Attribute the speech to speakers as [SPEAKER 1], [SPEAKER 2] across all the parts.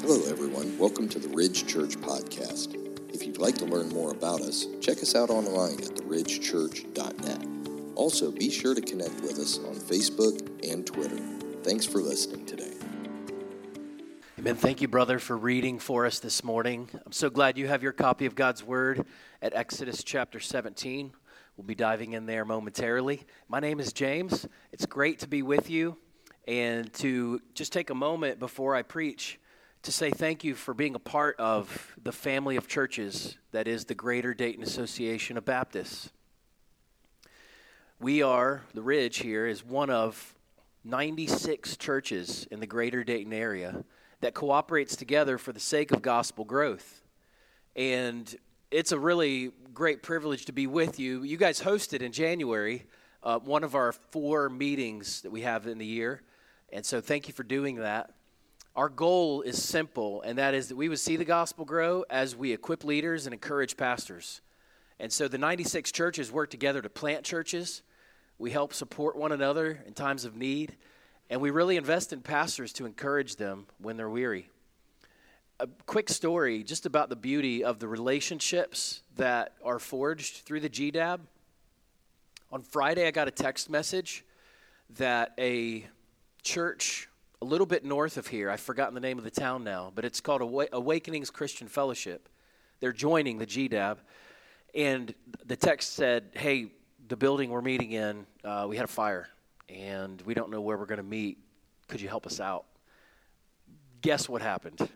[SPEAKER 1] Hello, everyone. Welcome to the Ridge Church Podcast. If you'd like to learn more about us, check us out online at theridgechurch.net. Also, be sure to connect with us on Facebook and Twitter. Thanks for listening today.
[SPEAKER 2] Amen. Thank you, brother, for reading for us this morning. I'm so glad you have your copy of God's Word at Exodus chapter 17. We'll be diving in there momentarily. My name is James. It's great to be with you and to just take a moment before I preach to say thank you for being a part of the family of churches that is the Greater Dayton Association of Baptists. We are, the Ridge here, is one of 96 churches in the Greater Dayton area that cooperates together for the sake of gospel growth. And it's a really great privilege to be with you. You guys hosted in January uh, one of our four meetings that we have in the year. And so thank you for doing that. Our goal is simple, and that is that we would see the gospel grow as we equip leaders and encourage pastors. And so the 96 churches work together to plant churches. We help support one another in times of need, and we really invest in pastors to encourage them when they're weary. A quick story just about the beauty of the relationships that are forged through the GDAB. On Friday, I got a text message that a church a little bit north of here. I've forgotten the name of the town now, but it's called Awakenings Christian Fellowship. They're joining the GDAB. And the text said, hey, the building we're meeting in, uh, we had a fire, and we don't know where we're going to meet. Could you help us out? Guess what happened?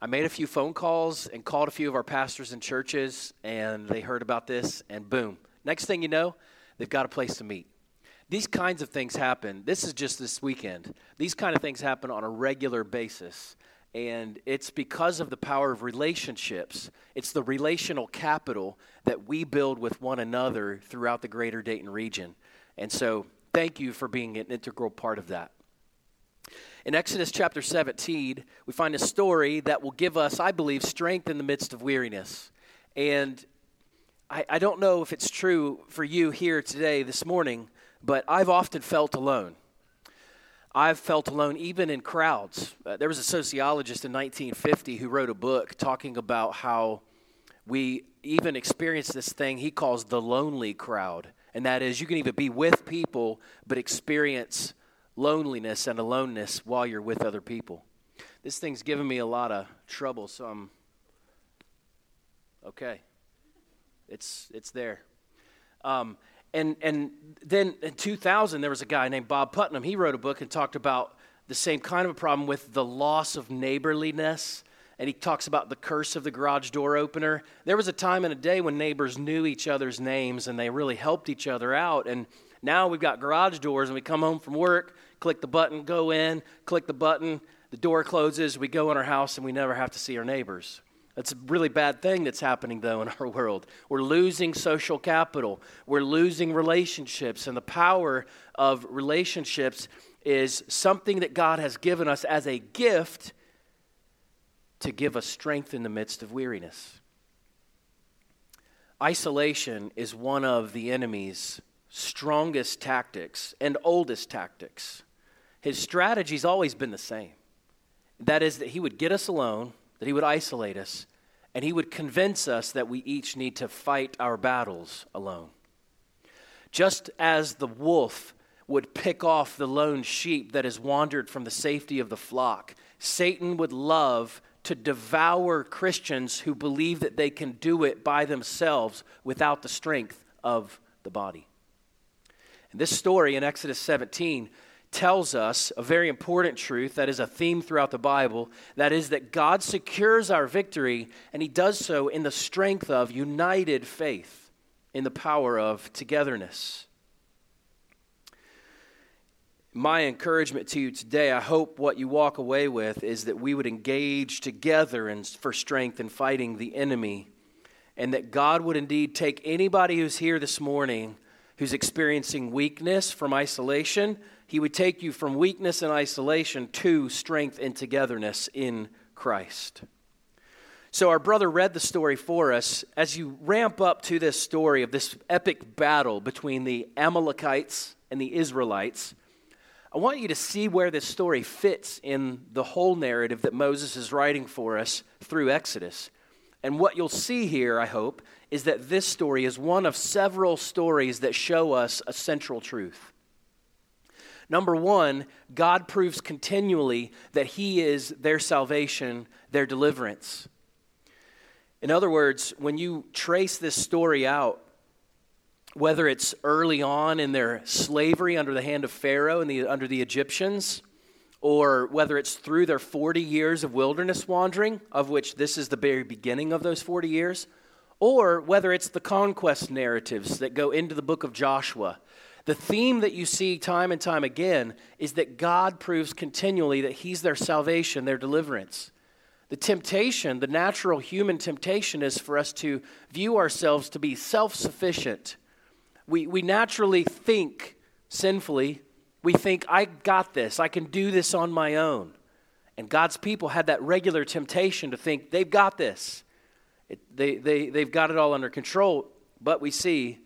[SPEAKER 2] I made a few phone calls and called a few of our pastors and churches, and they heard about this, and boom. Next thing you know, they've got a place to meet. These kinds of things happen. This is just this weekend. These kind of things happen on a regular basis. And it's because of the power of relationships. It's the relational capital that we build with one another throughout the greater Dayton region. And so, thank you for being an integral part of that. In Exodus chapter 17, we find a story that will give us, I believe, strength in the midst of weariness. And I, I don't know if it's true for you here today, this morning, but I've often felt alone. I've felt alone even in crowds. Uh, there was a sociologist in 1950 who wrote a book talking about how we even experience this thing he calls the lonely crowd. And that is, you can even be with people, but experience loneliness and aloneness while you're with other people. This thing's given me a lot of trouble, so I'm okay. It's, it's there. Um, and, and then in 2000, there was a guy named Bob Putnam. He wrote a book and talked about the same kind of a problem with the loss of neighborliness. And he talks about the curse of the garage door opener. There was a time in a day when neighbors knew each other's names and they really helped each other out. And now we've got garage doors and we come home from work, click the button, go in, click the button, the door closes, we go in our house and we never have to see our neighbors. That's a really bad thing that's happening, though, in our world. We're losing social capital, we're losing relationships, and the power of relationships is something that God has given us as a gift to give us strength in the midst of weariness. Isolation is one of the enemy's strongest tactics and oldest tactics. His strategy's always been the same. That is, that he would get us alone that he would isolate us, and he would convince us that we each need to fight our battles alone. Just as the wolf would pick off the lone sheep that has wandered from the safety of the flock, Satan would love to devour Christians who believe that they can do it by themselves without the strength of the body. And this story in Exodus 17 tells us a very important truth that is a theme throughout the Bible that is, that God secures our victory, and He does so in the strength of united faith, in the power of togetherness. My encouragement to you today, I hope what you walk away with is that we would engage together in, for strength in fighting the enemy, and that God would indeed take anybody who's here this morning who's experiencing weakness from isolation he would take you from weakness and isolation to strength and togetherness in Christ. So, our brother read the story for us. As you ramp up to this story of this epic battle between the Amalekites and the Israelites, I want you to see where this story fits in the whole narrative that Moses is writing for us through Exodus. And what you'll see here, I hope, is that this story is one of several stories that show us a central truth. Number one, God proves continually that He is their salvation, their deliverance. In other words, when you trace this story out, whether it's early on in their slavery under the hand of Pharaoh and the, under the Egyptians, or whether it's through their 40 years of wilderness wandering, of which this is the very beginning of those 40 years, or whether it's the conquest narratives that go into the book of Joshua. The theme that you see time and time again is that God proves continually that He's their salvation, their deliverance. The temptation, the natural human temptation, is for us to view ourselves to be self sufficient we, we naturally think sinfully. We think, I got this, I can do this on my own. And God's people had that regular temptation to think they've got this, it, they, they, they've got it all under control. But we see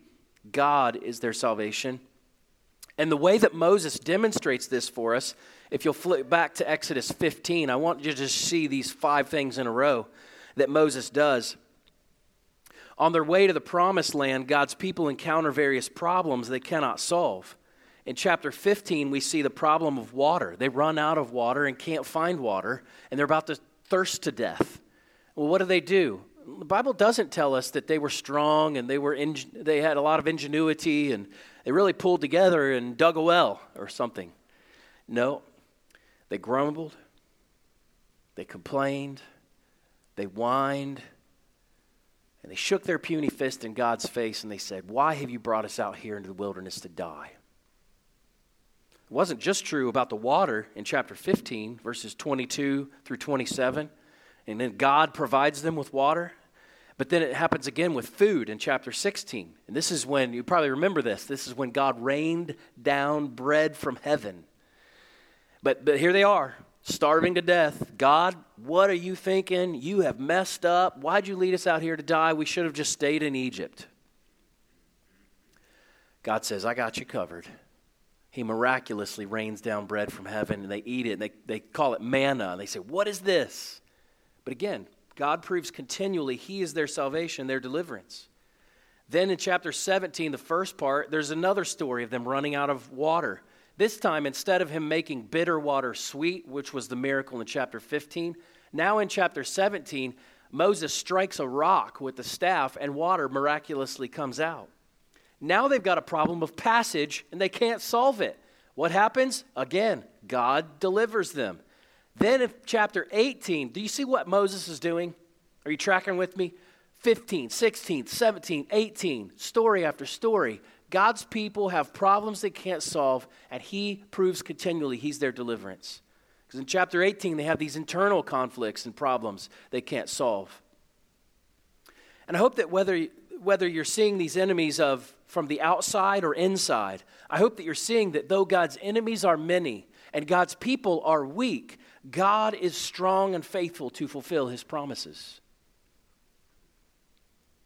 [SPEAKER 2] God is their salvation. And the way that Moses demonstrates this for us, if you'll flip back to Exodus 15, I want you to just see these five things in a row that Moses does. On their way to the promised land, God's people encounter various problems they cannot solve. In chapter 15, we see the problem of water. They run out of water and can't find water, and they're about to thirst to death. Well, what do they do? The Bible doesn't tell us that they were strong and they, were in, they had a lot of ingenuity and they really pulled together and dug a well or something. No, they grumbled, they complained, they whined, and they shook their puny fist in God's face and they said, Why have you brought us out here into the wilderness to die? It wasn't just true about the water in chapter 15, verses 22 through 27, and then God provides them with water. But then it happens again with food in chapter 16. And this is when, you probably remember this, this is when God rained down bread from heaven. But, but here they are, starving to death. God, what are you thinking? You have messed up. Why'd you lead us out here to die? We should have just stayed in Egypt. God says, I got you covered. He miraculously rains down bread from heaven and they eat it and they, they call it manna. And they say, What is this? But again, God proves continually He is their salvation, their deliverance. Then in chapter 17, the first part, there's another story of them running out of water. This time, instead of him making bitter water sweet, which was the miracle in chapter 15, now in chapter 17, Moses strikes a rock with the staff and water miraculously comes out. Now they've got a problem of passage and they can't solve it. What happens? Again, God delivers them. Then in chapter 18, do you see what Moses is doing? Are you tracking with me? 15, 16, 17, 18, story after story. God's people have problems they can't solve, and He proves continually He's their deliverance. Because in chapter 18, they have these internal conflicts and problems they can't solve. And I hope that whether, whether you're seeing these enemies of from the outside or inside, I hope that you're seeing that though God's enemies are many and God's people are weak, God is strong and faithful to fulfill his promises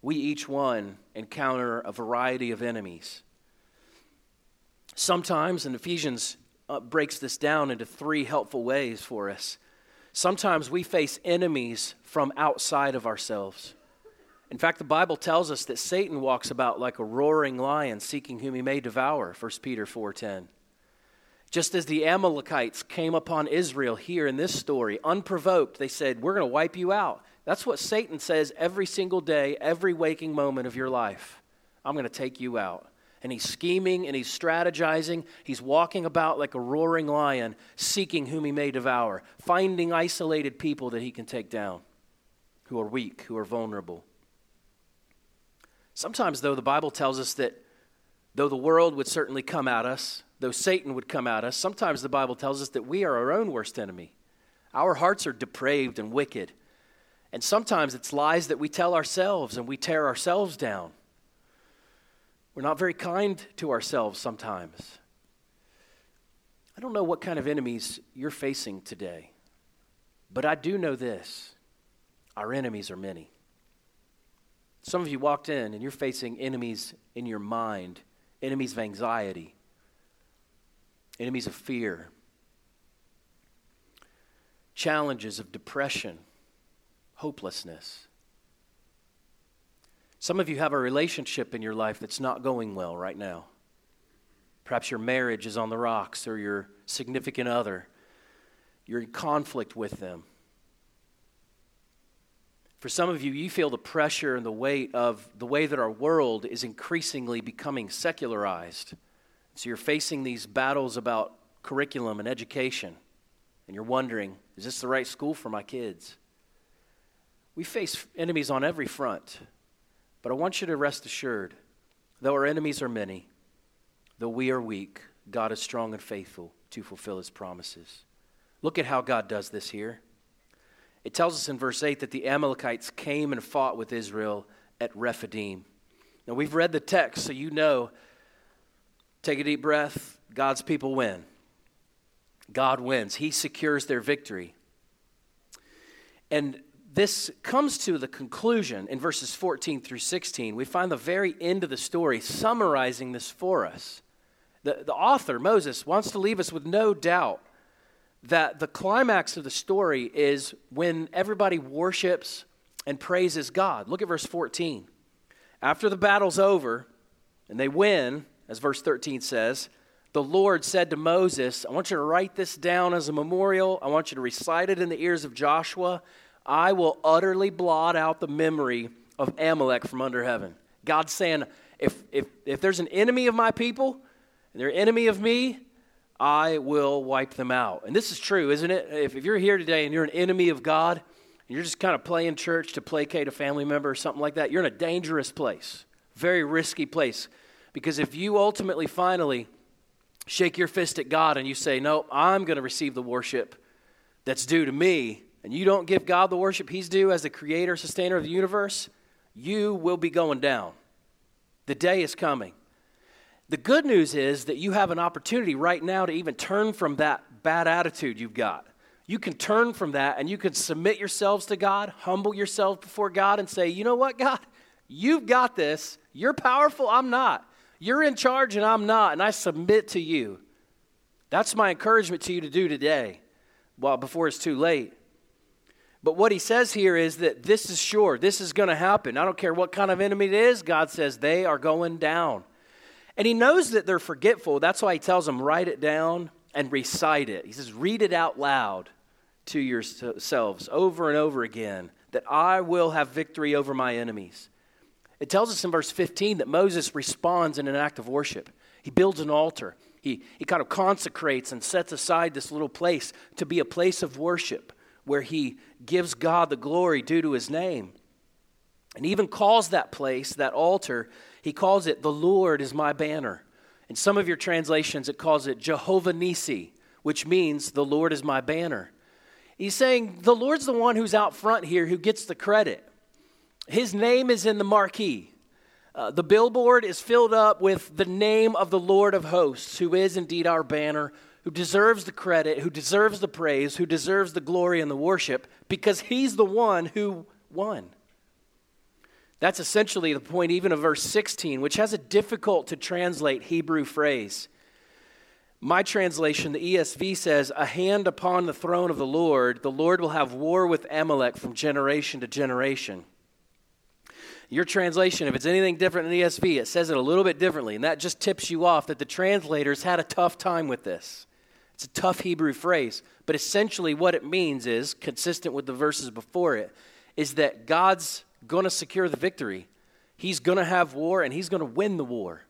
[SPEAKER 2] we each one encounter a variety of enemies. Sometimes, and Ephesians uh, breaks this down into three helpful ways for us. Sometimes we face enemies from outside of ourselves. In fact, the Bible tells us that Satan walks about like a roaring lion seeking whom he may devour, 1 Peter 4:10. Just as the Amalekites came upon Israel here in this story, unprovoked, they said, We're going to wipe you out. That's what Satan says every single day, every waking moment of your life. I'm going to take you out. And he's scheming and he's strategizing. He's walking about like a roaring lion, seeking whom he may devour, finding isolated people that he can take down who are weak, who are vulnerable. Sometimes, though, the Bible tells us that though the world would certainly come at us, though Satan would come at us, sometimes the Bible tells us that we are our own worst enemy. Our hearts are depraved and wicked. And sometimes it's lies that we tell ourselves and we tear ourselves down. We're not very kind to ourselves sometimes. I don't know what kind of enemies you're facing today, but I do know this our enemies are many. Some of you walked in and you're facing enemies in your mind, enemies of anxiety, enemies of fear, challenges of depression, hopelessness. Some of you have a relationship in your life that's not going well right now. Perhaps your marriage is on the rocks or your significant other. You're in conflict with them. For some of you, you feel the pressure and the weight of the way that our world is increasingly becoming secularized. So you're facing these battles about curriculum and education, and you're wondering, is this the right school for my kids? We face enemies on every front, but I want you to rest assured, though our enemies are many, though we are weak, God is strong and faithful to fulfill his promises. Look at how God does this here. It tells us in verse 8 that the Amalekites came and fought with Israel at Rephidim. Now, we've read the text, so you know. Take a deep breath. God's people win. God wins. He secures their victory. And this comes to the conclusion in verses 14 through 16. We find the very end of the story summarizing this for us. The, the author, Moses, wants to leave us with no doubt that the climax of the story is when everybody worships and praises God. Look at verse 14. After the battle's over and they win, as verse 13 says, the Lord said to Moses, I want you to write this down as a memorial. I want you to recite it in the ears of Joshua. I will utterly blot out the memory of Amalek from under heaven. God's saying, if, if, if there's an enemy of my people and they're enemy of me, I will wipe them out. And this is true, isn't it? If, if you're here today and you're an enemy of God, and you're just kind of playing church to placate a family member or something like that, you're in a dangerous place, very risky place. Because if you ultimately, finally, shake your fist at God and you say, No, I'm going to receive the worship that's due to me, and you don't give God the worship He's due as the creator, sustainer of the universe, you will be going down. The day is coming. The good news is that you have an opportunity right now to even turn from that bad attitude you've got. You can turn from that and you can submit yourselves to God, humble yourself before God, and say, You know what, God? You've got this. You're powerful. I'm not. You're in charge and I'm not. And I submit to you. That's my encouragement to you to do today, well, before it's too late. But what he says here is that this is sure. This is going to happen. I don't care what kind of enemy it is. God says they are going down. And he knows that they're forgetful. That's why he tells them, write it down and recite it. He says, read it out loud to yourselves over and over again that I will have victory over my enemies. It tells us in verse 15 that Moses responds in an act of worship. He builds an altar. He, he kind of consecrates and sets aside this little place to be a place of worship where he gives God the glory due to his name. And even calls that place, that altar, he calls it, The Lord is my banner. In some of your translations, it calls it Jehovah Nisi, which means, The Lord is my banner. He's saying, The Lord's the one who's out front here who gets the credit. His name is in the marquee. Uh, the billboard is filled up with the name of the Lord of hosts, who is indeed our banner, who deserves the credit, who deserves the praise, who deserves the glory and the worship, because he's the one who won. That's essentially the point, even of verse 16, which has a difficult to translate Hebrew phrase. My translation, the ESV says, A hand upon the throne of the Lord, the Lord will have war with Amalek from generation to generation. Your translation, if it's anything different than the ESV, it says it a little bit differently, and that just tips you off that the translators had a tough time with this. It's a tough Hebrew phrase, but essentially what it means is, consistent with the verses before it, is that God's going to secure the victory. He's going to have war and he's going to win the war.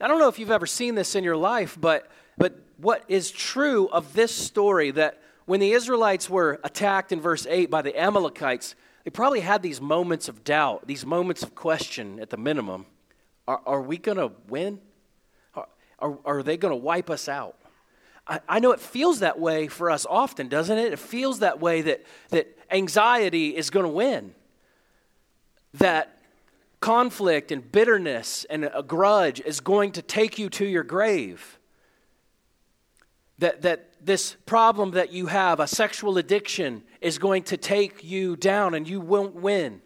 [SPEAKER 2] I don't know if you've ever seen this in your life, but, but what is true of this story that when the Israelites were attacked in verse 8 by the Amalekites, they probably had these moments of doubt, these moments of question at the minimum. Are, are we going to win? Are, are, are they going to wipe us out? I, I know it feels that way for us often, doesn't it? It feels that way that, that anxiety is going to win that conflict and bitterness and a grudge is going to take you to your grave. That, that this problem that you have, a sexual addiction, is going to take you down and you won't win.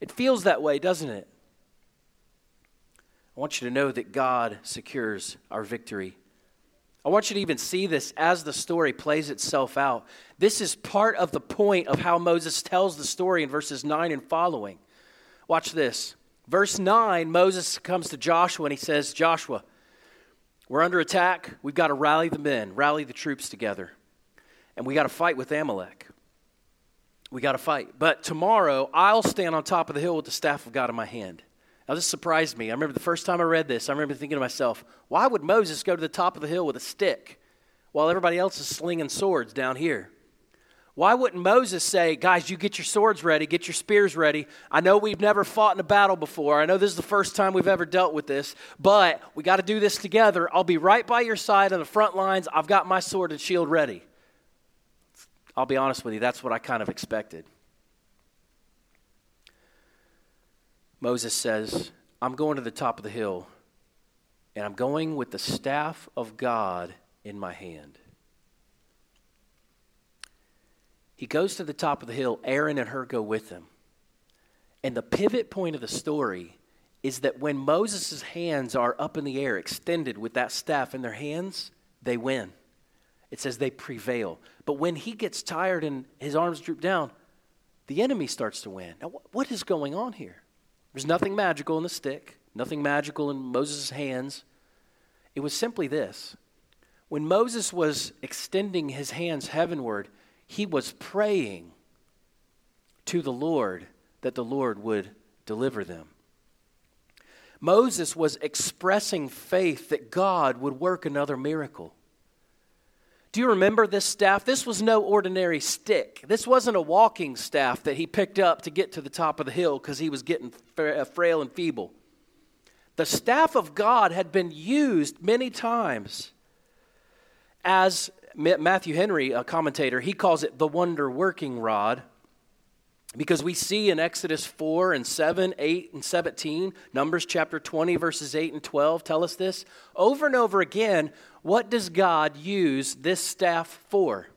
[SPEAKER 2] It feels that way, doesn't it? I want you to know that God secures our victory. I want you to even see this as the story plays itself out. This is part of the point of how Moses tells the story in verses 9 and following. Watch this. Verse 9, Moses comes to Joshua and he says, Joshua, we're under attack. We've got to rally the men, rally the troops together. And we got to fight with Amalek. We got to fight. But tomorrow, I'll stand on top of the hill with the staff of God in my hand. Now, this surprised me. I remember the first time I read this, I remember thinking to myself, why would Moses go to the top of the hill with a stick while everybody else is slinging swords down here? Why wouldn't Moses say, guys, you get your swords ready, get your spears ready? I know we've never fought in a battle before. I know this is the first time we've ever dealt with this, but we got to do this together. I'll be right by your side on the front lines. I've got my sword and shield ready. I'll be honest with you, that's what I kind of expected. Moses says, I'm going to the top of the hill, and I'm going with the staff of God in my hand. He goes to the top of the hill. Aaron and Hur go with him. And the pivot point of the story is that when Moses' hands are up in the air, extended with that staff in their hands, they win. It says they prevail. But when he gets tired and his arms droop down, the enemy starts to win. Now, what is going on here? There's nothing magical in the stick, nothing magical in Moses' hands. It was simply this when Moses was extending his hands heavenward, he was praying to the Lord that the Lord would deliver them. Moses was expressing faith that God would work another miracle. Do you remember this staff? This was no ordinary stick. This wasn't a walking staff that he picked up to get to the top of the hill because he was getting uh, frail and feeble. The staff of God had been used many times as Matthew Henry, a commentator, he calls it the wonder working rod because we see in Exodus 4 and 7, 8 and 17, Numbers chapter 20, verses 8 and 12 tell us this. Over and over again, what does God use this staff for?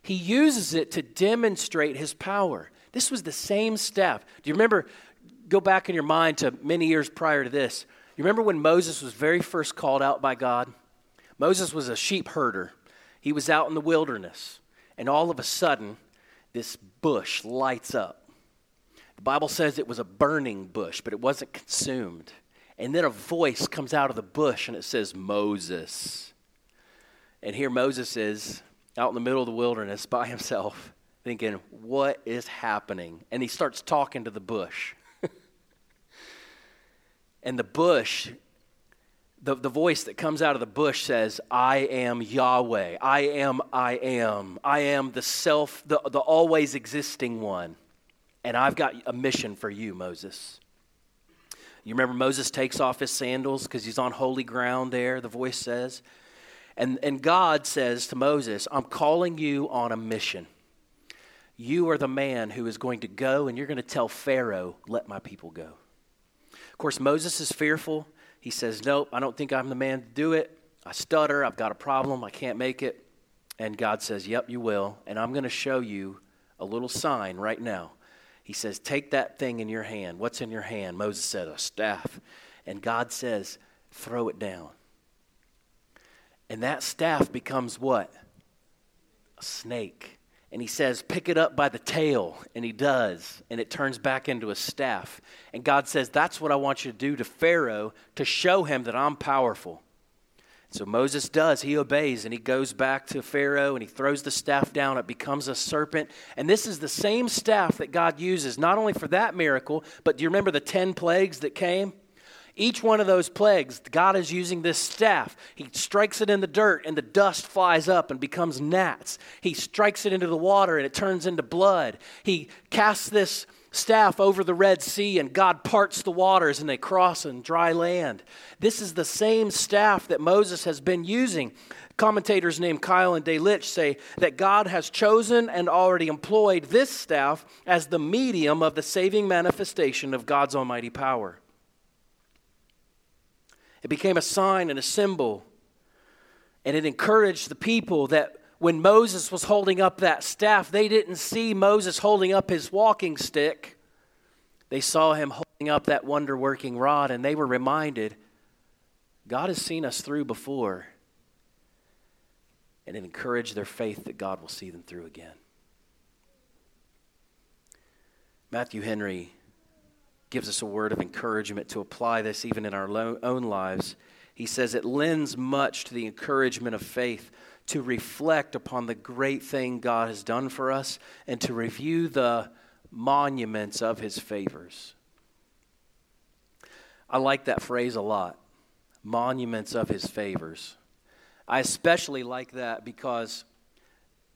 [SPEAKER 2] He uses it to demonstrate his power. This was the same staff. Do you remember? Go back in your mind to many years prior to this. You remember when Moses was very first called out by God? Moses was a sheep herder. He was out in the wilderness, and all of a sudden, this bush lights up. The Bible says it was a burning bush, but it wasn't consumed. And then a voice comes out of the bush and it says, Moses. And here Moses is out in the middle of the wilderness by himself, thinking, What is happening? And he starts talking to the bush. and the bush, the, the voice that comes out of the bush says, I am Yahweh. I am, I am. I am the self, the, the always existing one. And I've got a mission for you, Moses. You remember Moses takes off his sandals because he's on holy ground there, the voice says. And, and God says to Moses, I'm calling you on a mission. You are the man who is going to go and you're going to tell Pharaoh, let my people go. Of course, Moses is fearful. He says, Nope, I don't think I'm the man to do it. I stutter. I've got a problem. I can't make it. And God says, Yep, you will. And I'm going to show you a little sign right now. He says, Take that thing in your hand. What's in your hand? Moses said, A staff. And God says, Throw it down. And that staff becomes what? A snake. And he says, Pick it up by the tail. And he does. And it turns back into a staff. And God says, That's what I want you to do to Pharaoh to show him that I'm powerful. So Moses does. He obeys and he goes back to Pharaoh and he throws the staff down. It becomes a serpent. And this is the same staff that God uses not only for that miracle, but do you remember the 10 plagues that came? Each one of those plagues, God is using this staff. He strikes it in the dirt and the dust flies up and becomes gnats. He strikes it into the water and it turns into blood. He casts this staff over the Red Sea, and God parts the waters and they cross on dry land. This is the same staff that Moses has been using. Commentators named Keil and Delitzsch say that God has chosen and already employed this staff as the medium of the saving manifestation of God's almighty power. It became a sign and a symbol, and it encouraged the people that when Moses was holding up that staff, they didn't see Moses holding up his walking stick. They saw him holding up that wonder working rod, and they were reminded God has seen us through before. and it encouraged their faith that God will see them through again. Matthew Henry gives us a word of encouragement to apply this even in our own lives. He says it lends much to the encouragement of faith to reflect upon the great thing God has done for us and to review the monuments of his favors. I like that phrase a lot monuments of his favors. I especially like that because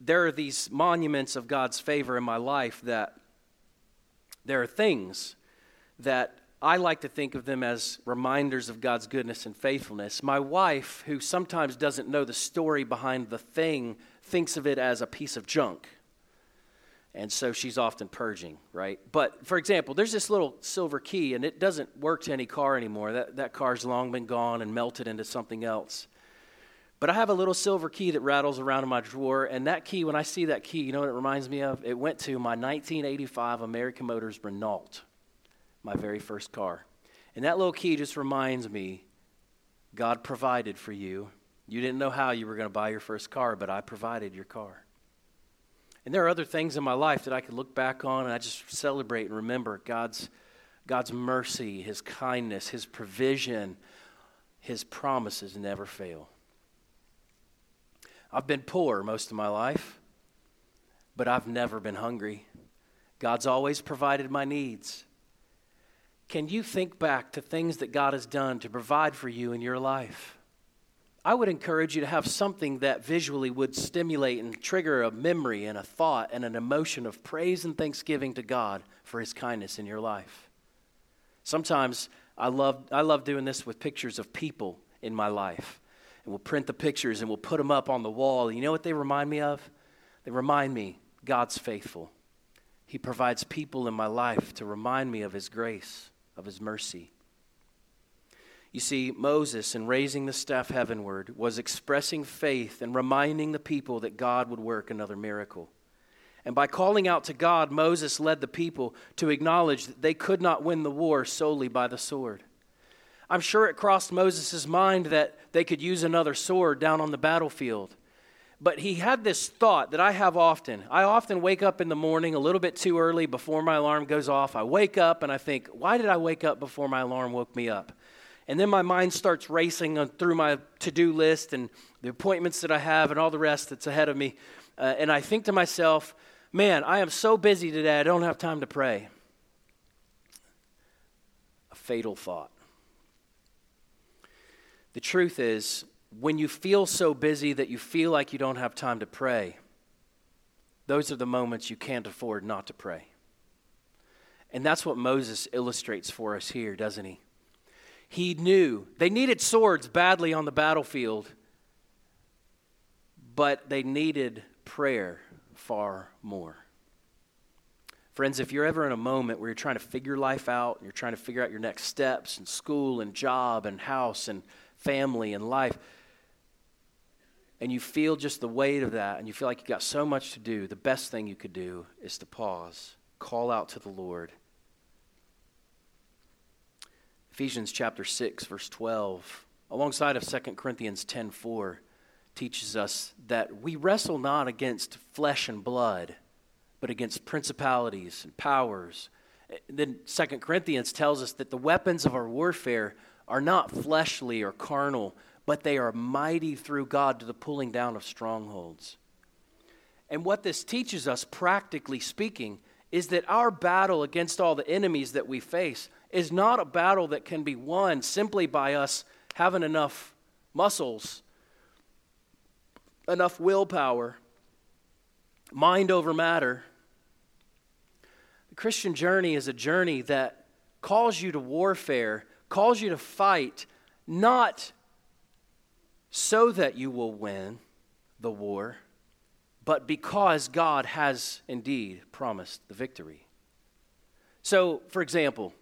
[SPEAKER 2] there are these monuments of God's favor in my life that there are things that I like to think of them as reminders of God's goodness and faithfulness. My wife, who sometimes doesn't know the story behind the thing, thinks of it as a piece of junk. And so she's often purging, right? But for example, there's this little silver key, and it doesn't work to any car anymore. That, that car's long been gone and melted into something else. But I have a little silver key that rattles around in my drawer, and that key, when I see that key, you know what it reminds me of? It went to my 1985 American Motors Renault, my very first car. And that little key just reminds me God provided for you. You didn't know how you were going to buy your first car, but I provided your car. And there are other things in my life that I could look back on and I just celebrate and remember God's, God's mercy, His kindness, His provision, His promises never fail. I've been poor most of my life, but I've never been hungry. God's always provided my needs. Can you think back to things that God has done to provide for you in your life? I would encourage you to have something that visually would stimulate and trigger a memory and a thought and an emotion of praise and thanksgiving to God for His kindness in your life. Sometimes I love, I love doing this with pictures of people in my life and we'll print the pictures and we'll put them up on the wall. You know what they remind me of? They remind me God's faithful. He provides people in my life to remind me of His grace, of His mercy. You see, Moses, in raising the staff heavenward, was expressing faith and reminding the people that God would work another miracle. And by calling out to God, Moses led the people to acknowledge that they could not win the war solely by the sword. I'm sure it crossed Moses' mind that they could use another sword down on the battlefield. But he had this thought that I have often. I often wake up in the morning a little bit too early before my alarm goes off. I wake up and I think, why did I wake up before my alarm woke me up? And then my mind starts racing through my to do list and the appointments that I have and all the rest that's ahead of me. Uh, and I think to myself, man, I am so busy today, I don't have time to pray. A fatal thought. The truth is, when you feel so busy that you feel like you don't have time to pray, those are the moments you can't afford not to pray. And that's what Moses illustrates for us here, doesn't he? He knew they needed swords badly on the battlefield, but they needed prayer far more. Friends, if you're ever in a moment where you're trying to figure life out and you're trying to figure out your next steps and school and job and house and family and life, and you feel just the weight of that, and you feel like you've got so much to do, the best thing you could do is to pause, call out to the Lord. Ephesians chapter 6, verse 12, alongside of 2 Corinthians 10 4, teaches us that we wrestle not against flesh and blood, but against principalities and powers. Then 2 Corinthians tells us that the weapons of our warfare are not fleshly or carnal, but they are mighty through God to the pulling down of strongholds. And what this teaches us, practically speaking, is that our battle against all the enemies that we face is not a battle that can be won simply by us having enough muscles, enough willpower, mind over matter. The Christian journey is a journey that calls you to warfare calls you to fight not so that you will win the war, but because God has indeed promised the victory. So, for example,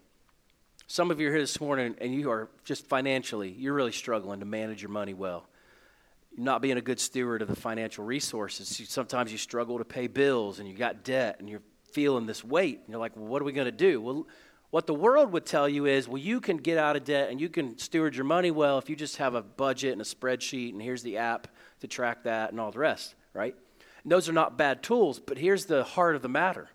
[SPEAKER 2] some of you are here this morning and you are just financially, you're really struggling to manage your money well. You're not being a good steward of the financial resources. Sometimes you struggle to pay bills and you got debt and you're feeling this weight. And you're like, well, what are we going to do? Well, what the world would tell you is, well, you can get out of debt and you can steward your money well if you just have a budget and a spreadsheet and here's the app to track that and all the rest, right? And those are not bad tools, but here's the heart of the matter.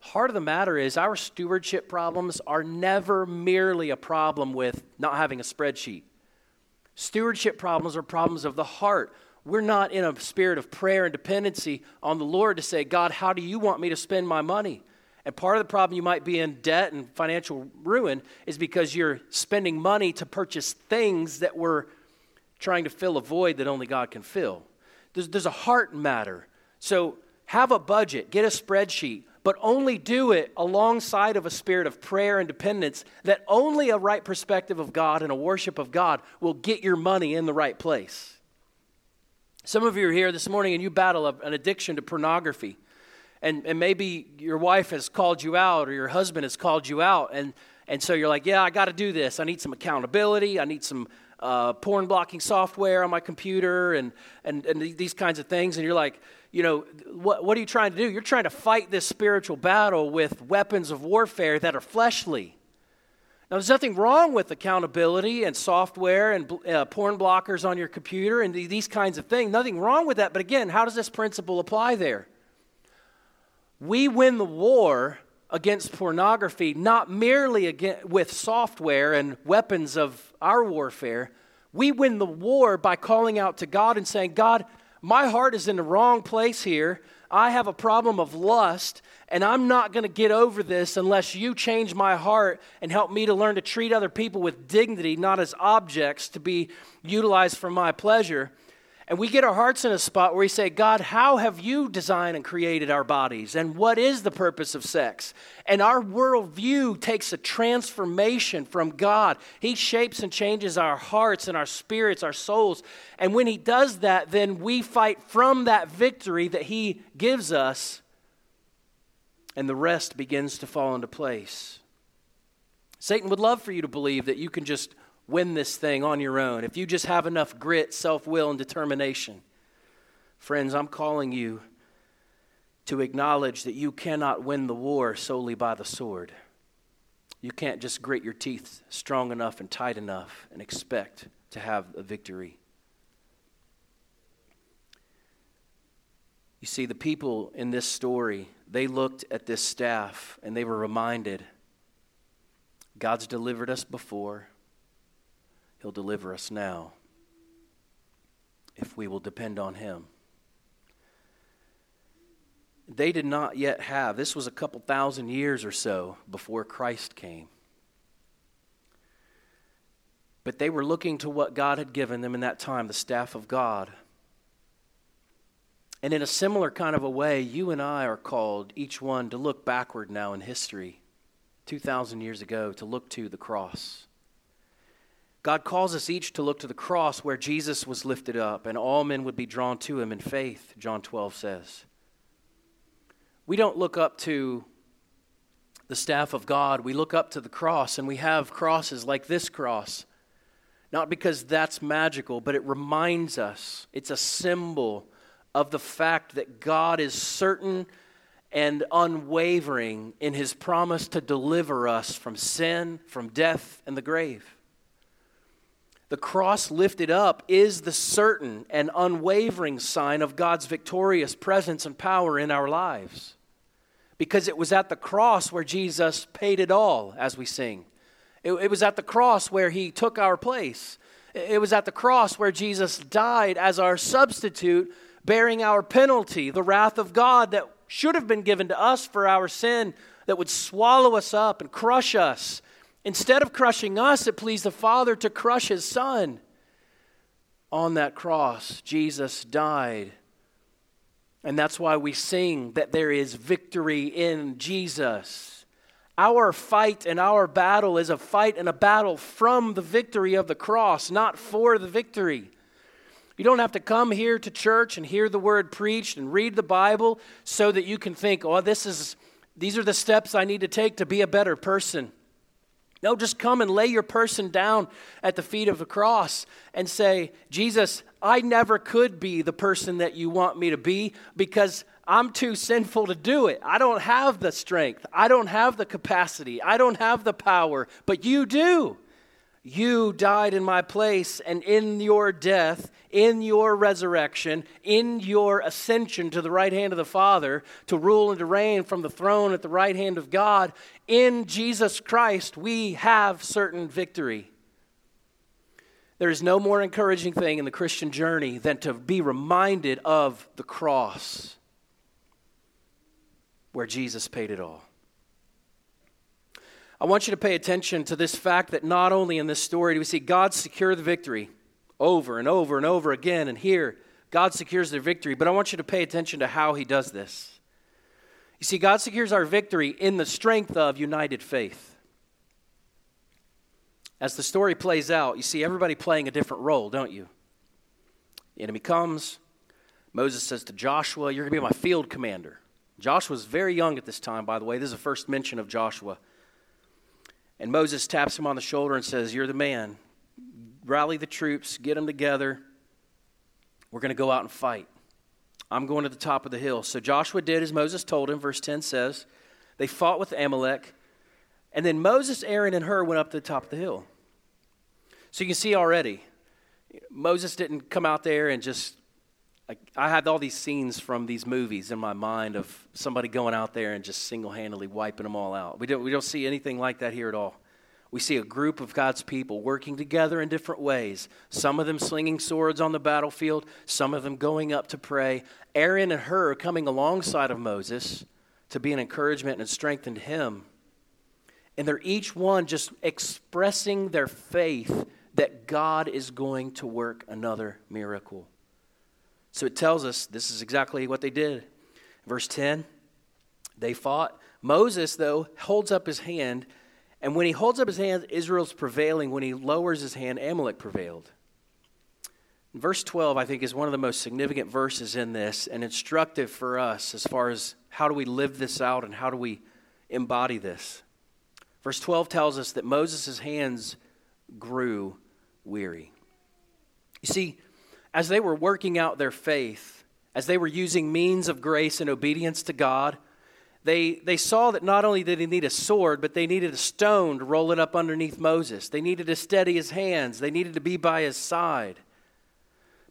[SPEAKER 2] Heart of the matter is our stewardship problems are never merely a problem with not having a spreadsheet. Stewardship problems are problems of the heart. We're not in a spirit of prayer and dependency on the Lord to say, God, how do you want me to spend my money? And part of the problem you might be in debt and financial ruin is because you're spending money to purchase things that we're trying to fill a void that only God can fill. There's, there's a heart matter. So have a budget, get a spreadsheet, but only do it alongside of a spirit of prayer and dependence that only a right perspective of God and a worship of God will get your money in the right place. Some of you are here this morning and you battle an addiction to pornography. And, and maybe your wife has called you out or your husband has called you out. And, and so you're like, yeah, I got to do this. I need some accountability. I need some uh, porn blocking software on my computer and, and, and these kinds of things. And you're like, you know, what, what are you trying to do? You're trying to fight this spiritual battle with weapons of warfare that are fleshly. Now, there's nothing wrong with accountability and software and uh, porn blockers on your computer and these kinds of things. Nothing wrong with that. But again, how does this principle apply there? We win the war against pornography not merely against, with software and weapons of our warfare. We win the war by calling out to God and saying, God, my heart is in the wrong place here. I have a problem of lust, and I'm not going to get over this unless you change my heart and help me to learn to treat other people with dignity, not as objects to be utilized for my pleasure. And we get our hearts in a spot where we say, God, how have you designed and created our bodies? And what is the purpose of sex? And our worldview takes a transformation from God. He shapes and changes our hearts and our spirits, our souls. And when He does that, then we fight from that victory that He gives us, and the rest begins to fall into place. Satan would love for you to believe that you can just win this thing on your own, if you just have enough grit, self will, and determination, friends, I'm calling you to acknowledge that you cannot win the war solely by the sword. You can't just grit your teeth strong enough and tight enough and expect to have a victory. You see, the people in this story, they looked at this staff and they were reminded God's delivered us before. He'll deliver us now if we will depend on Him. They did not yet have, this was a couple thousand years or so before Christ came. But they were looking to what God had given them in that time, the staff of God. And in a similar kind of a way, you and I are called, each one, to look backward now in history, 2,000 years ago, to look to the cross. God calls us each to look to the cross where Jesus was lifted up and all men would be drawn to him in faith, John 12 says. We don't look up to the staff of God, we look up to the cross, and we have crosses like this cross. Not because that's magical, but it reminds us, it's a symbol of the fact that God is certain and unwavering in his promise to deliver us from sin, from death, and the grave. The cross lifted up is the certain and unwavering sign of God's victorious presence and power in our lives. Because it was at the cross where Jesus paid it all, as we sing. It, it, was at the cross where he took our place. It was at the cross where Jesus died as our substitute, bearing our penalty, the wrath of God that should have been given to us for our sin, that would swallow us up and crush us Instead of crushing us, it pleased the Father to crush his Son. On that cross, Jesus died. And that's why we sing that there is victory in Jesus. Our fight and our battle is a fight and a battle from the victory of the cross, not for the victory. You don't have to come here to church and hear the word preached and read the Bible so that you can think, oh, this is, these are the steps I need to take to be a better person. No, just come and lay your person down at the feet of the cross and say, Jesus, I never could be the person that you want me to be because I'm too sinful to do it. I don't have the strength. I don't have the capacity. I don't have the power, but you do. You died in my place, and in your death, in your resurrection, in your ascension to the right hand of the Father, to rule and to reign from the throne at the right hand of God, in Jesus Christ, we have certain victory. There is no more encouraging thing in the Christian journey than to be reminded of the cross where Jesus paid it all. I want you to pay attention to this fact that not only in this story do we see God secure the victory over and over and over again, and here God secures the victory, but I want you to pay attention to how He does this. You see, God secures our victory in the strength of united faith. As the story plays out, you see everybody playing a different role, don't you? The enemy comes. Moses says to Joshua, You're going to be my field commander. Joshua was very young at this time, by the way. This is the first mention of Joshua. And Moses taps him on the shoulder and says, You're the man. Rally the troops, get them together. We're going to go out and fight. I'm going to the top of the hill. So Joshua did as Moses told him. Verse 10 says, They fought with Amalek. And then Moses, Aaron, and Hur went up to the top of the hill. So you can see already, Moses didn't come out there and just I had all these scenes from these movies in my mind of somebody going out there and just single handedly wiping them all out. We don't, we don't see anything like that here at all. We see a group of God's people working together in different ways. Some of them slinging swords on the battlefield, some of them going up to pray. Aaron and Hur coming alongside of Moses to be an encouragement and strengthen him. And they're each one just expressing their faith that God is going to work another miracle. So it tells us this is exactly what they did. Verse 10 they fought. Moses, though, holds up his hand, and when he holds up his hand, Israel's prevailing. When he lowers his hand, Amalek prevailed. Verse 12, I think, is one of the most significant verses in this and instructive for us as far as how do we live this out and how do we embody this. Verse 12 tells us that Moses' hands grew weary. You see, as they were working out their faith, as they were using means of grace and obedience to God, they, they saw that not only did he need a sword, but they needed a stone to roll it up underneath Moses. They needed to steady his hands, they needed to be by his side.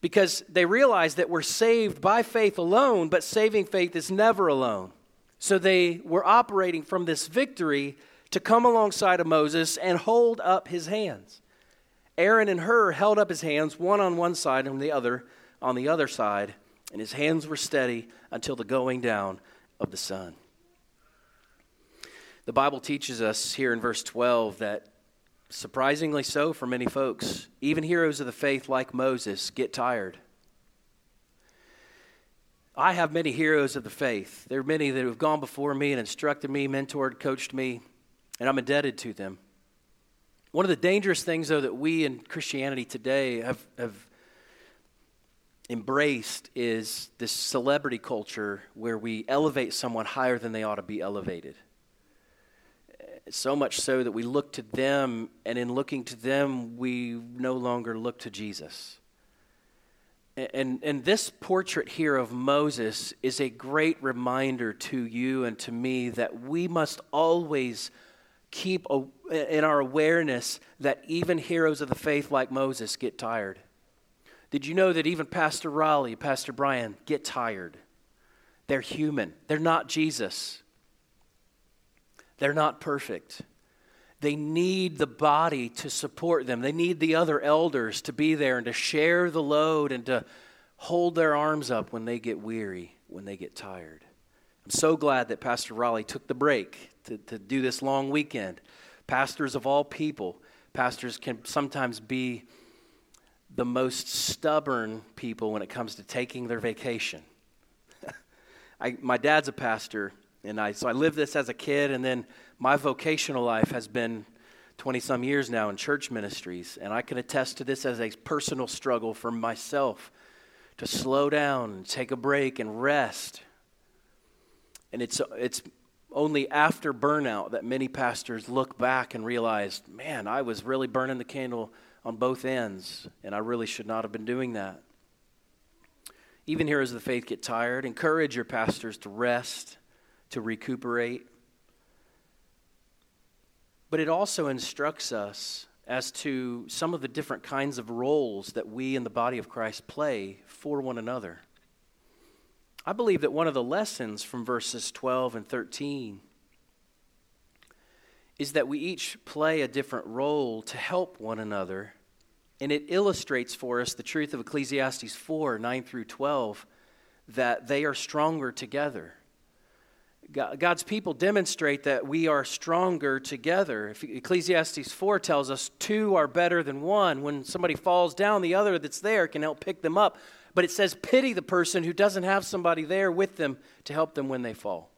[SPEAKER 2] Because they realized that we're saved by faith alone, but saving faith is never alone. So they were operating from this victory to come alongside of Moses and hold up his hands. Aaron and Hur held up his hands, one on one side and the other on the other side, and his hands were steady until the going down of the sun. The Bible teaches us here in verse 12 that, surprisingly so for many folks, even heroes of the faith like Moses get tired. I have many heroes of the faith. There are many that have gone before me and instructed me, mentored, coached me, and I'm indebted to them. One of the dangerous things, though, that we in Christianity today have, have embraced is this celebrity culture where we elevate someone higher than they ought to be elevated. So much so that we look to them, and in looking to them, we no longer look to Jesus. And, and this portrait here of Moses is a great reminder to you and to me that we must always keep a, in our awareness that even heroes of the faith like Moses get tired. Did you know that even Pastor Raleigh, Pastor Brian get tired? They're human. They're not Jesus. They're not perfect. They need the body to support them. They need the other elders to be there and to share the load and to hold their arms up when they get weary, when they get tired. I'm so glad that Pastor Raleigh took the break to, to do this long weekend. Pastors of all people, pastors can sometimes be the most stubborn people when it comes to taking their vacation. I, my dad's a pastor, and I so I lived this as a kid, and then my vocational life has been 20 some years now in church ministries, and I can attest to this as a personal struggle for myself to slow down and take a break and rest. And it's it's only after burnout that many pastors look back and realize, man, I was really burning the candle on both ends, and I really should not have been doing that. Even heroes of the faith get tired. Encourage your pastors to rest, to recuperate. But it also instructs us as to some of the different kinds of roles that we in the body of Christ play for one another. I believe that one of the lessons from verses 12 and 13 is that we each play a different role to help one another. And it illustrates for us the truth of Ecclesiastes 4 9 through 12 that they are stronger together. God's people demonstrate that we are stronger together. Ecclesiastes 4 tells us two are better than one. When somebody falls down, the other that's there can help pick them up. But it says, pity the person who doesn't have somebody there with them to help them when they fall.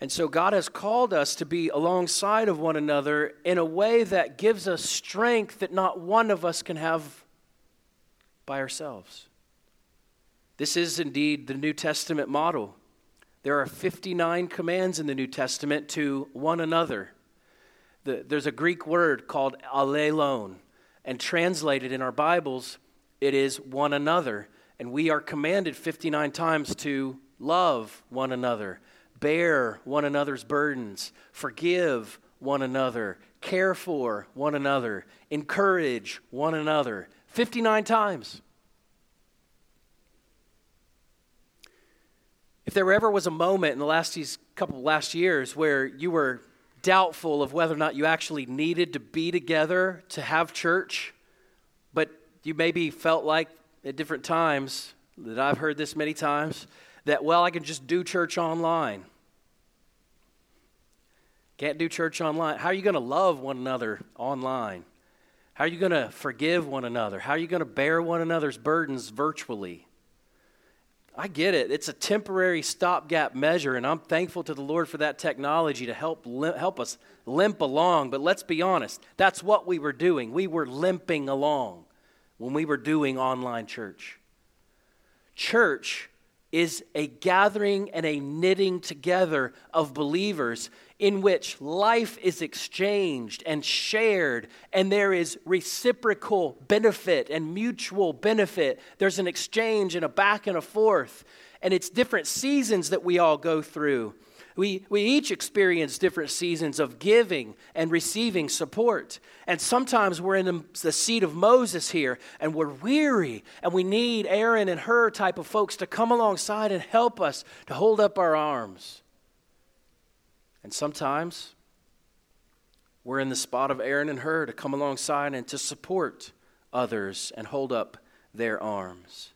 [SPEAKER 2] And so God has called us to be alongside of one another in a way that gives us strength that not one of us can have by ourselves. This is indeed the New Testament model. There are 59 commands in the New Testament to one another. The, there's a Greek word called allelon, and translated in our Bibles, it is one another. And we are commanded 59 times to love one another, bear one another's burdens, forgive one another, care for one another, encourage one another. 59 times. If there ever was a moment in the last these couple last years where you were doubtful of whether or not you actually needed to be together to have church, but you maybe felt like at different times that I've heard this many times that well I can just do church online. Can't do church online. How are you going to love one another online? How are you going to forgive one another? How are you going to bear one another's burdens virtually? I get it. It's a temporary stopgap measure, and I'm thankful to the Lord for that technology to help, help us limp along. But let's be honest, that's what we were doing. We were limping along when we were doing online church. Church is a gathering and a knitting together of believers in which life is exchanged and shared, and there is reciprocal benefit and mutual benefit. There's an exchange and a back and a forth, and it's different seasons that we all go through. We, we each experience different seasons of giving and receiving support. And sometimes we're in the, the seat of Moses here and we're weary and we need Aaron and Hur type of folks to come alongside and help us to hold up our arms. And sometimes we're in the spot of Aaron and Hur to come alongside and to support others and hold up their arms.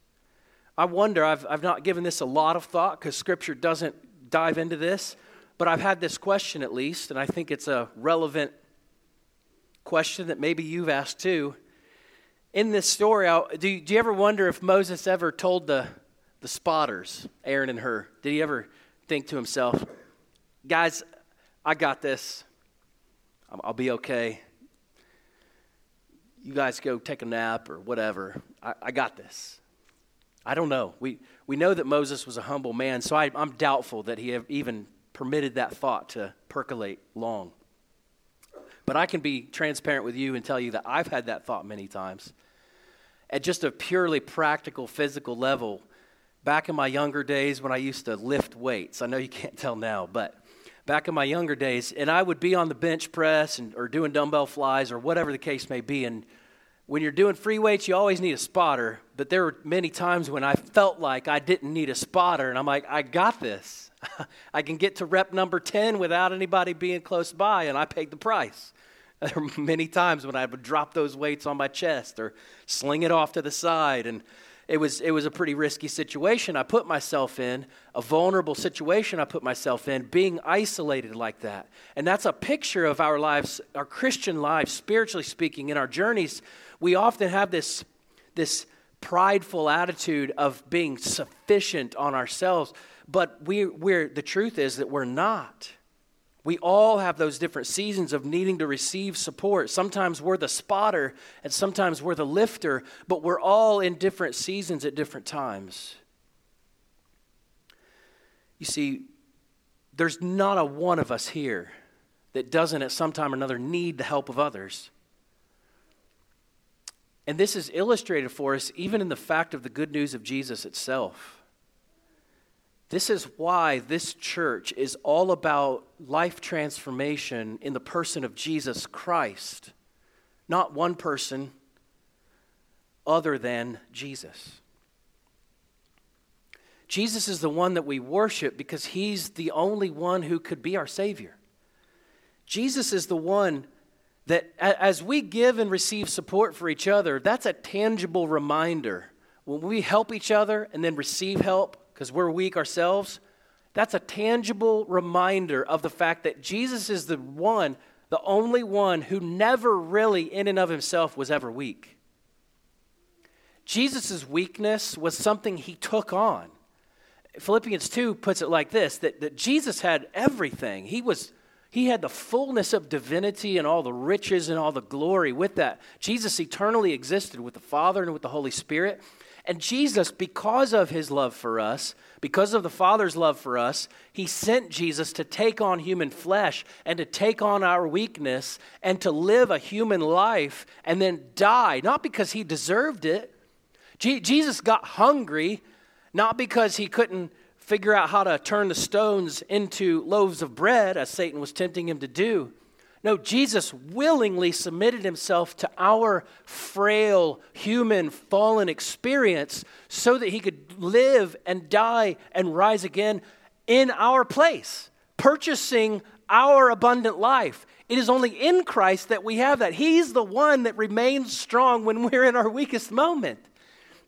[SPEAKER 2] I wonder, I've, I've not given this a lot of thought because Scripture doesn't dive into this, but I've had this question at least, and I think it's a relevant question that maybe you've asked too. In this story, do do you ever wonder if Moses ever told the, the spotters, Aaron and Hur, did he ever think to himself, guys, I got this. I'll be okay. You guys go take a nap or whatever. I, I got this. I don't know. We, we know that Moses was a humble man, so I, am doubtful that he even permitted that thought to percolate long. But I can be transparent with you and tell you that I've had that thought many times. At just a purely practical, physical level, back in my younger days when I used to lift weights, I know you can't tell now, but back in my younger days, and I would be on the bench press and, or doing dumbbell flies or whatever the case may be, and when you're doing free weights, you always need a spotter. But there were many times when I felt like I didn't need a spotter, and I'm like, I got this. I can get to rep number 10 without anybody being close by, and I paid the price. There were many times when I would drop those weights on my chest or sling it off to the side, and it was, it was a pretty risky situation I put myself in, a vulnerable situation I put myself in, being isolated like that. And that's a picture of our lives, our Christian lives, spiritually speaking, in our journeys we often have this, this prideful attitude of being sufficient on ourselves, but we, we're, the truth is that we're not. We all have those different seasons of needing to receive support. Sometimes we're the spotter, and sometimes we're the lifter, but we're all in different seasons at different times. You see, there's not a one of us here that doesn't at some time or another need the help of others. And this is illustrated for us even in the fact of the good news of Jesus itself. This is why this church is all about life transformation in the person of Jesus Christ, not one person other than Jesus. Jesus is the one that we worship because he's the only one who could be our Savior. Jesus is the one that, as we give and receive support for each other, that's a tangible reminder. When we help each other and then receive help because we're weak ourselves, that's a tangible reminder of the fact that Jesus is the one, the only one who never really, in and of himself, was ever weak. Jesus' weakness was something he took on. Philippians 2 puts it like this that, that Jesus had everything. He was he had the fullness of divinity and all the riches and all the glory with that. Jesus eternally existed with the Father and with the Holy Spirit. And Jesus, because of his love for us, because of the Father's love for us, he sent Jesus to take on human flesh and to take on our weakness and to live a human life and then die, not because he deserved it. Jesus got hungry not because he couldn't figure out how to turn the stones into loaves of bread, as Satan was tempting him to do. No, Jesus willingly submitted himself to our frail, human, fallen experience so that he could live and die and rise again in our place, purchasing our abundant life. It is only in Christ that we have that. He's the one that remains strong when we're in our weakest moment.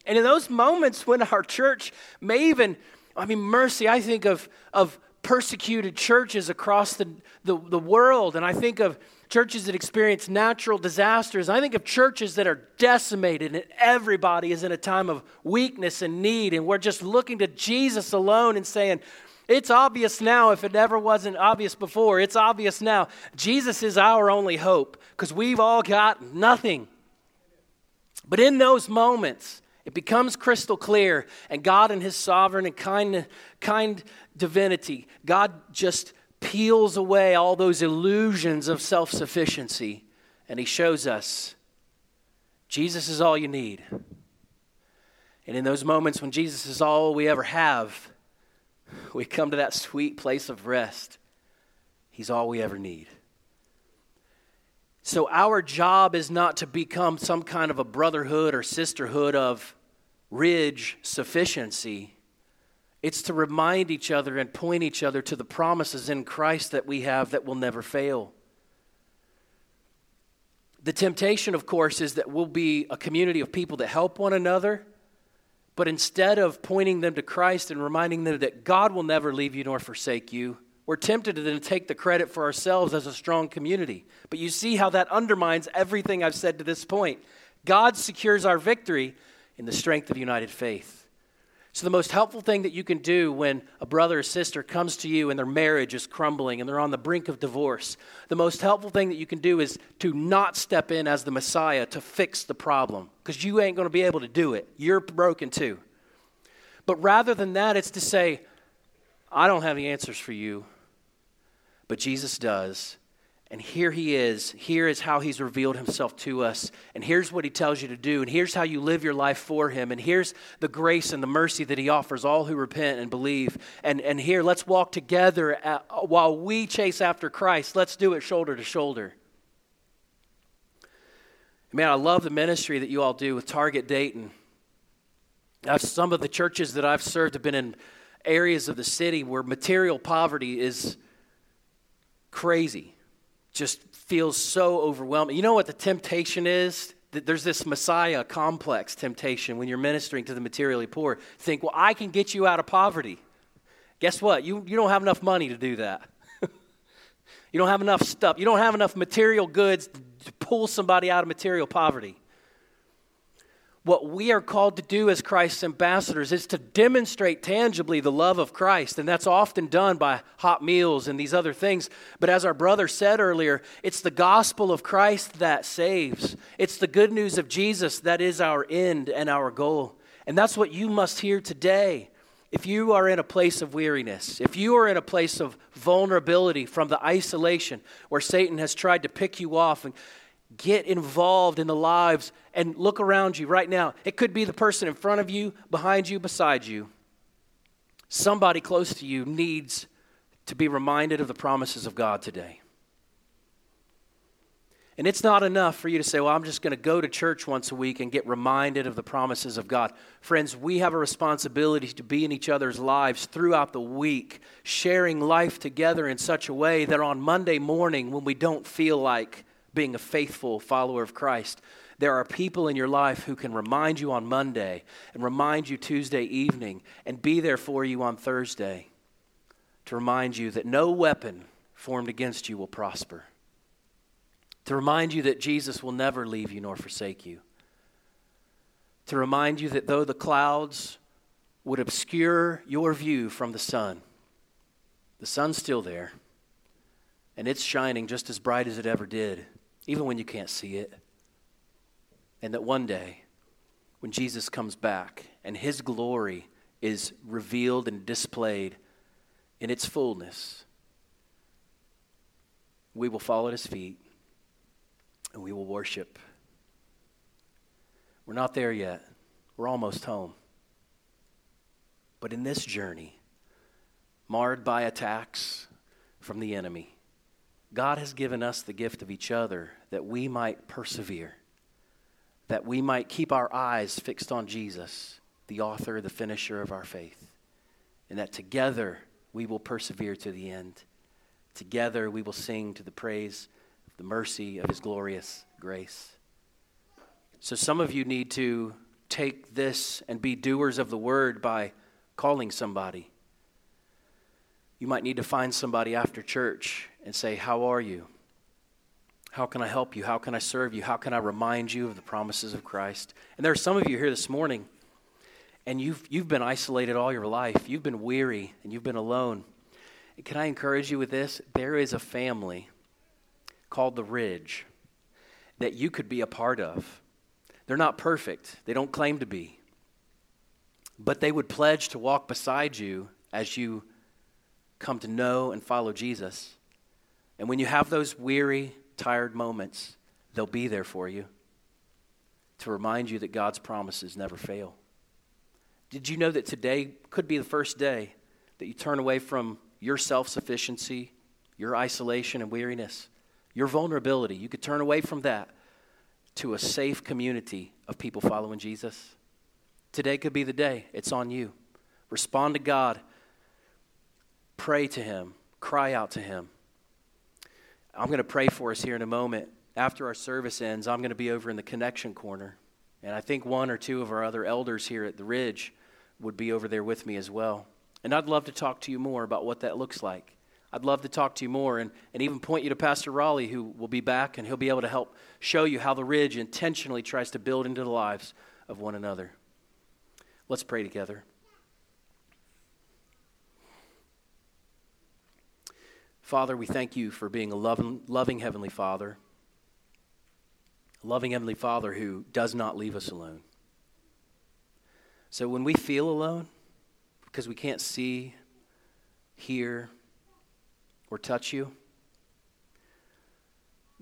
[SPEAKER 2] And in those moments when our church may even, I mean, mercy, I think of, of persecuted churches across the, the, the world, and I think of churches that experience natural disasters. I think of churches that are decimated and everybody is in a time of weakness and need, and we're just looking to Jesus alone and saying, it's obvious now if it never wasn't obvious before. It's obvious now. Jesus is our only hope because we've all got nothing. But in those moments, it becomes crystal clear, and God, in His sovereign and kind, kind divinity, God just peels away all those illusions of self sufficiency, and He shows us Jesus is all you need. And in those moments when Jesus is all we ever have, we come to that sweet place of rest. He's all we ever need. So, our job is not to become some kind of a brotherhood or sisterhood of ridge sufficiency. It's to remind each other and point each other to the promises in Christ that we have that will never fail. The temptation, of course, is that we'll be a community of people that help one another, but instead of pointing them to Christ and reminding them that God will never leave you nor forsake you, we're tempted to then take the credit for ourselves as a strong community. But you see how that undermines everything I've said to this point. God secures our victory, in the strength of united faith. So, the most helpful thing that you can do when a brother or sister comes to you and their marriage is crumbling and they're on the brink of divorce, the most helpful thing that you can do is to not step in as the Messiah to fix the problem because you ain't going to be able to do it. You're broken too. But rather than that, it's to say, I don't have the answers for you, but Jesus does. And here he is. Here is how he's revealed himself to us. And here's what he tells you to do. And here's how you live your life for him. And here's the grace and the mercy that he offers all who repent and believe. And, and here, let's walk together at, while we chase after Christ. Let's do it shoulder to shoulder. Man, I love the ministry that you all do with Target Dayton. some of the churches that I've served have been in areas of the city where material poverty is crazy just feels so overwhelming. You know what the temptation is? There's this Messiah complex temptation when you're ministering to the materially poor. Think, well, I can get you out of poverty. Guess what? You, you don't have enough money to do that. you don't have enough stuff. You don't have enough material goods to pull somebody out of material poverty what we are called to do as Christ's ambassadors is to demonstrate tangibly the love of Christ. And that's often done by hot meals and these other things. But as our brother said earlier, it's the gospel of Christ that saves. It's the good news of Jesus that is our end and our goal. And that's what you must hear today. If you are in a place of weariness, if you are in a place of vulnerability from the isolation where Satan has tried to pick you off and Get involved in the lives and look around you right now. It could be the person in front of you, behind you, beside you. Somebody close to you needs to be reminded of the promises of God today. And it's not enough for you to say, well, I'm just going to go to church once a week and get reminded of the promises of God. Friends, we have a responsibility to be in each other's lives throughout the week, sharing life together in such a way that on Monday morning, when we don't feel like being a faithful follower of Christ, there are people in your life who can remind you on Monday and remind you Tuesday evening and be there for you on Thursday to remind you that no weapon formed against you will prosper. To remind you that Jesus will never leave you nor forsake you, to remind you that though the clouds would obscure your view from the sun, the sun's still there, and it's shining just as bright as it ever did, even when you can't see it. And that one day, when Jesus comes back and his glory is revealed and displayed in its fullness, we will fall at his feet and we will worship. We're not there yet. We're almost home. But in this journey, marred by attacks from the enemy, God has given us the gift of each other that we might persevere, that we might keep our eyes fixed on Jesus, the author, the finisher of our faith, and that together we will persevere to the end. Together we will sing to the praise the mercy of his glorious grace. So, some of you need to take this and be doers of the word by calling somebody. You might need to find somebody after church and say, How are you? How can I help you? How can I serve you? How can I remind you of the promises of Christ? And there are some of you here this morning, and you've, you've been isolated all your life. You've been weary and you've been alone. And can I encourage you with this? There is a family called the Ridge that you could be a part of. They're not perfect, they don't claim to be. But they would pledge to walk beside you as you come to know and follow Jesus. And when you have those weary, tired moments, they'll be there for you to remind you that God's promises never fail. Did you know that today could be the first day that you turn away from your self sufficiency, your isolation, and weariness, your vulnerability, you could turn away from that to a safe community of people following Jesus. Today could be the day. It's on you. Respond to God. Pray to Him. Cry out to Him. I'm going to pray for us here in a moment. After our service ends, I'm going to be over in the connection corner. And I think one or two of our other elders here at the Ridge would be over there with me as well. And I'd love to talk to you more about what that looks like. I'd love to talk to you more and, and even point you to Pastor Raleigh, who will be back, and he'll be able to help show you how the Ridge intentionally tries to build into the lives of one another. Let's pray together. Father, we thank you for being a loving, loving Heavenly Father, a loving Heavenly Father who does not leave us alone. So when we feel alone, because we can't see, hear, or touch you,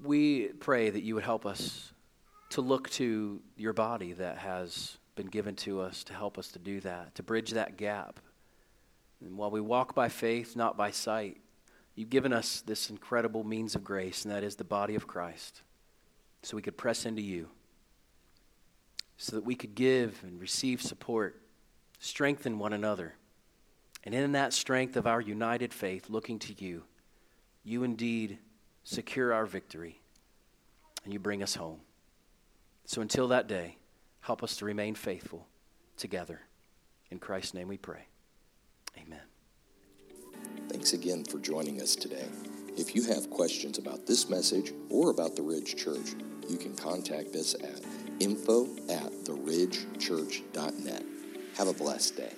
[SPEAKER 2] we pray that you would help us to look to your body that has been given to us to help us to do that, to bridge that gap. And while we walk by faith, not by sight, you've given us this incredible means of grace, and that is the body of Christ, so we could press into you, so that we could give and receive support, strengthen one another. And in that strength of our united faith, looking to you, you indeed secure our victory and you bring us home. So until that day, help us to remain faithful together. In Christ's name we pray. Amen.
[SPEAKER 1] Thanks again for joining us today. If you have questions about this message or about the Ridge Church, you can contact us at info at theridgechurch.net. Have a blessed day.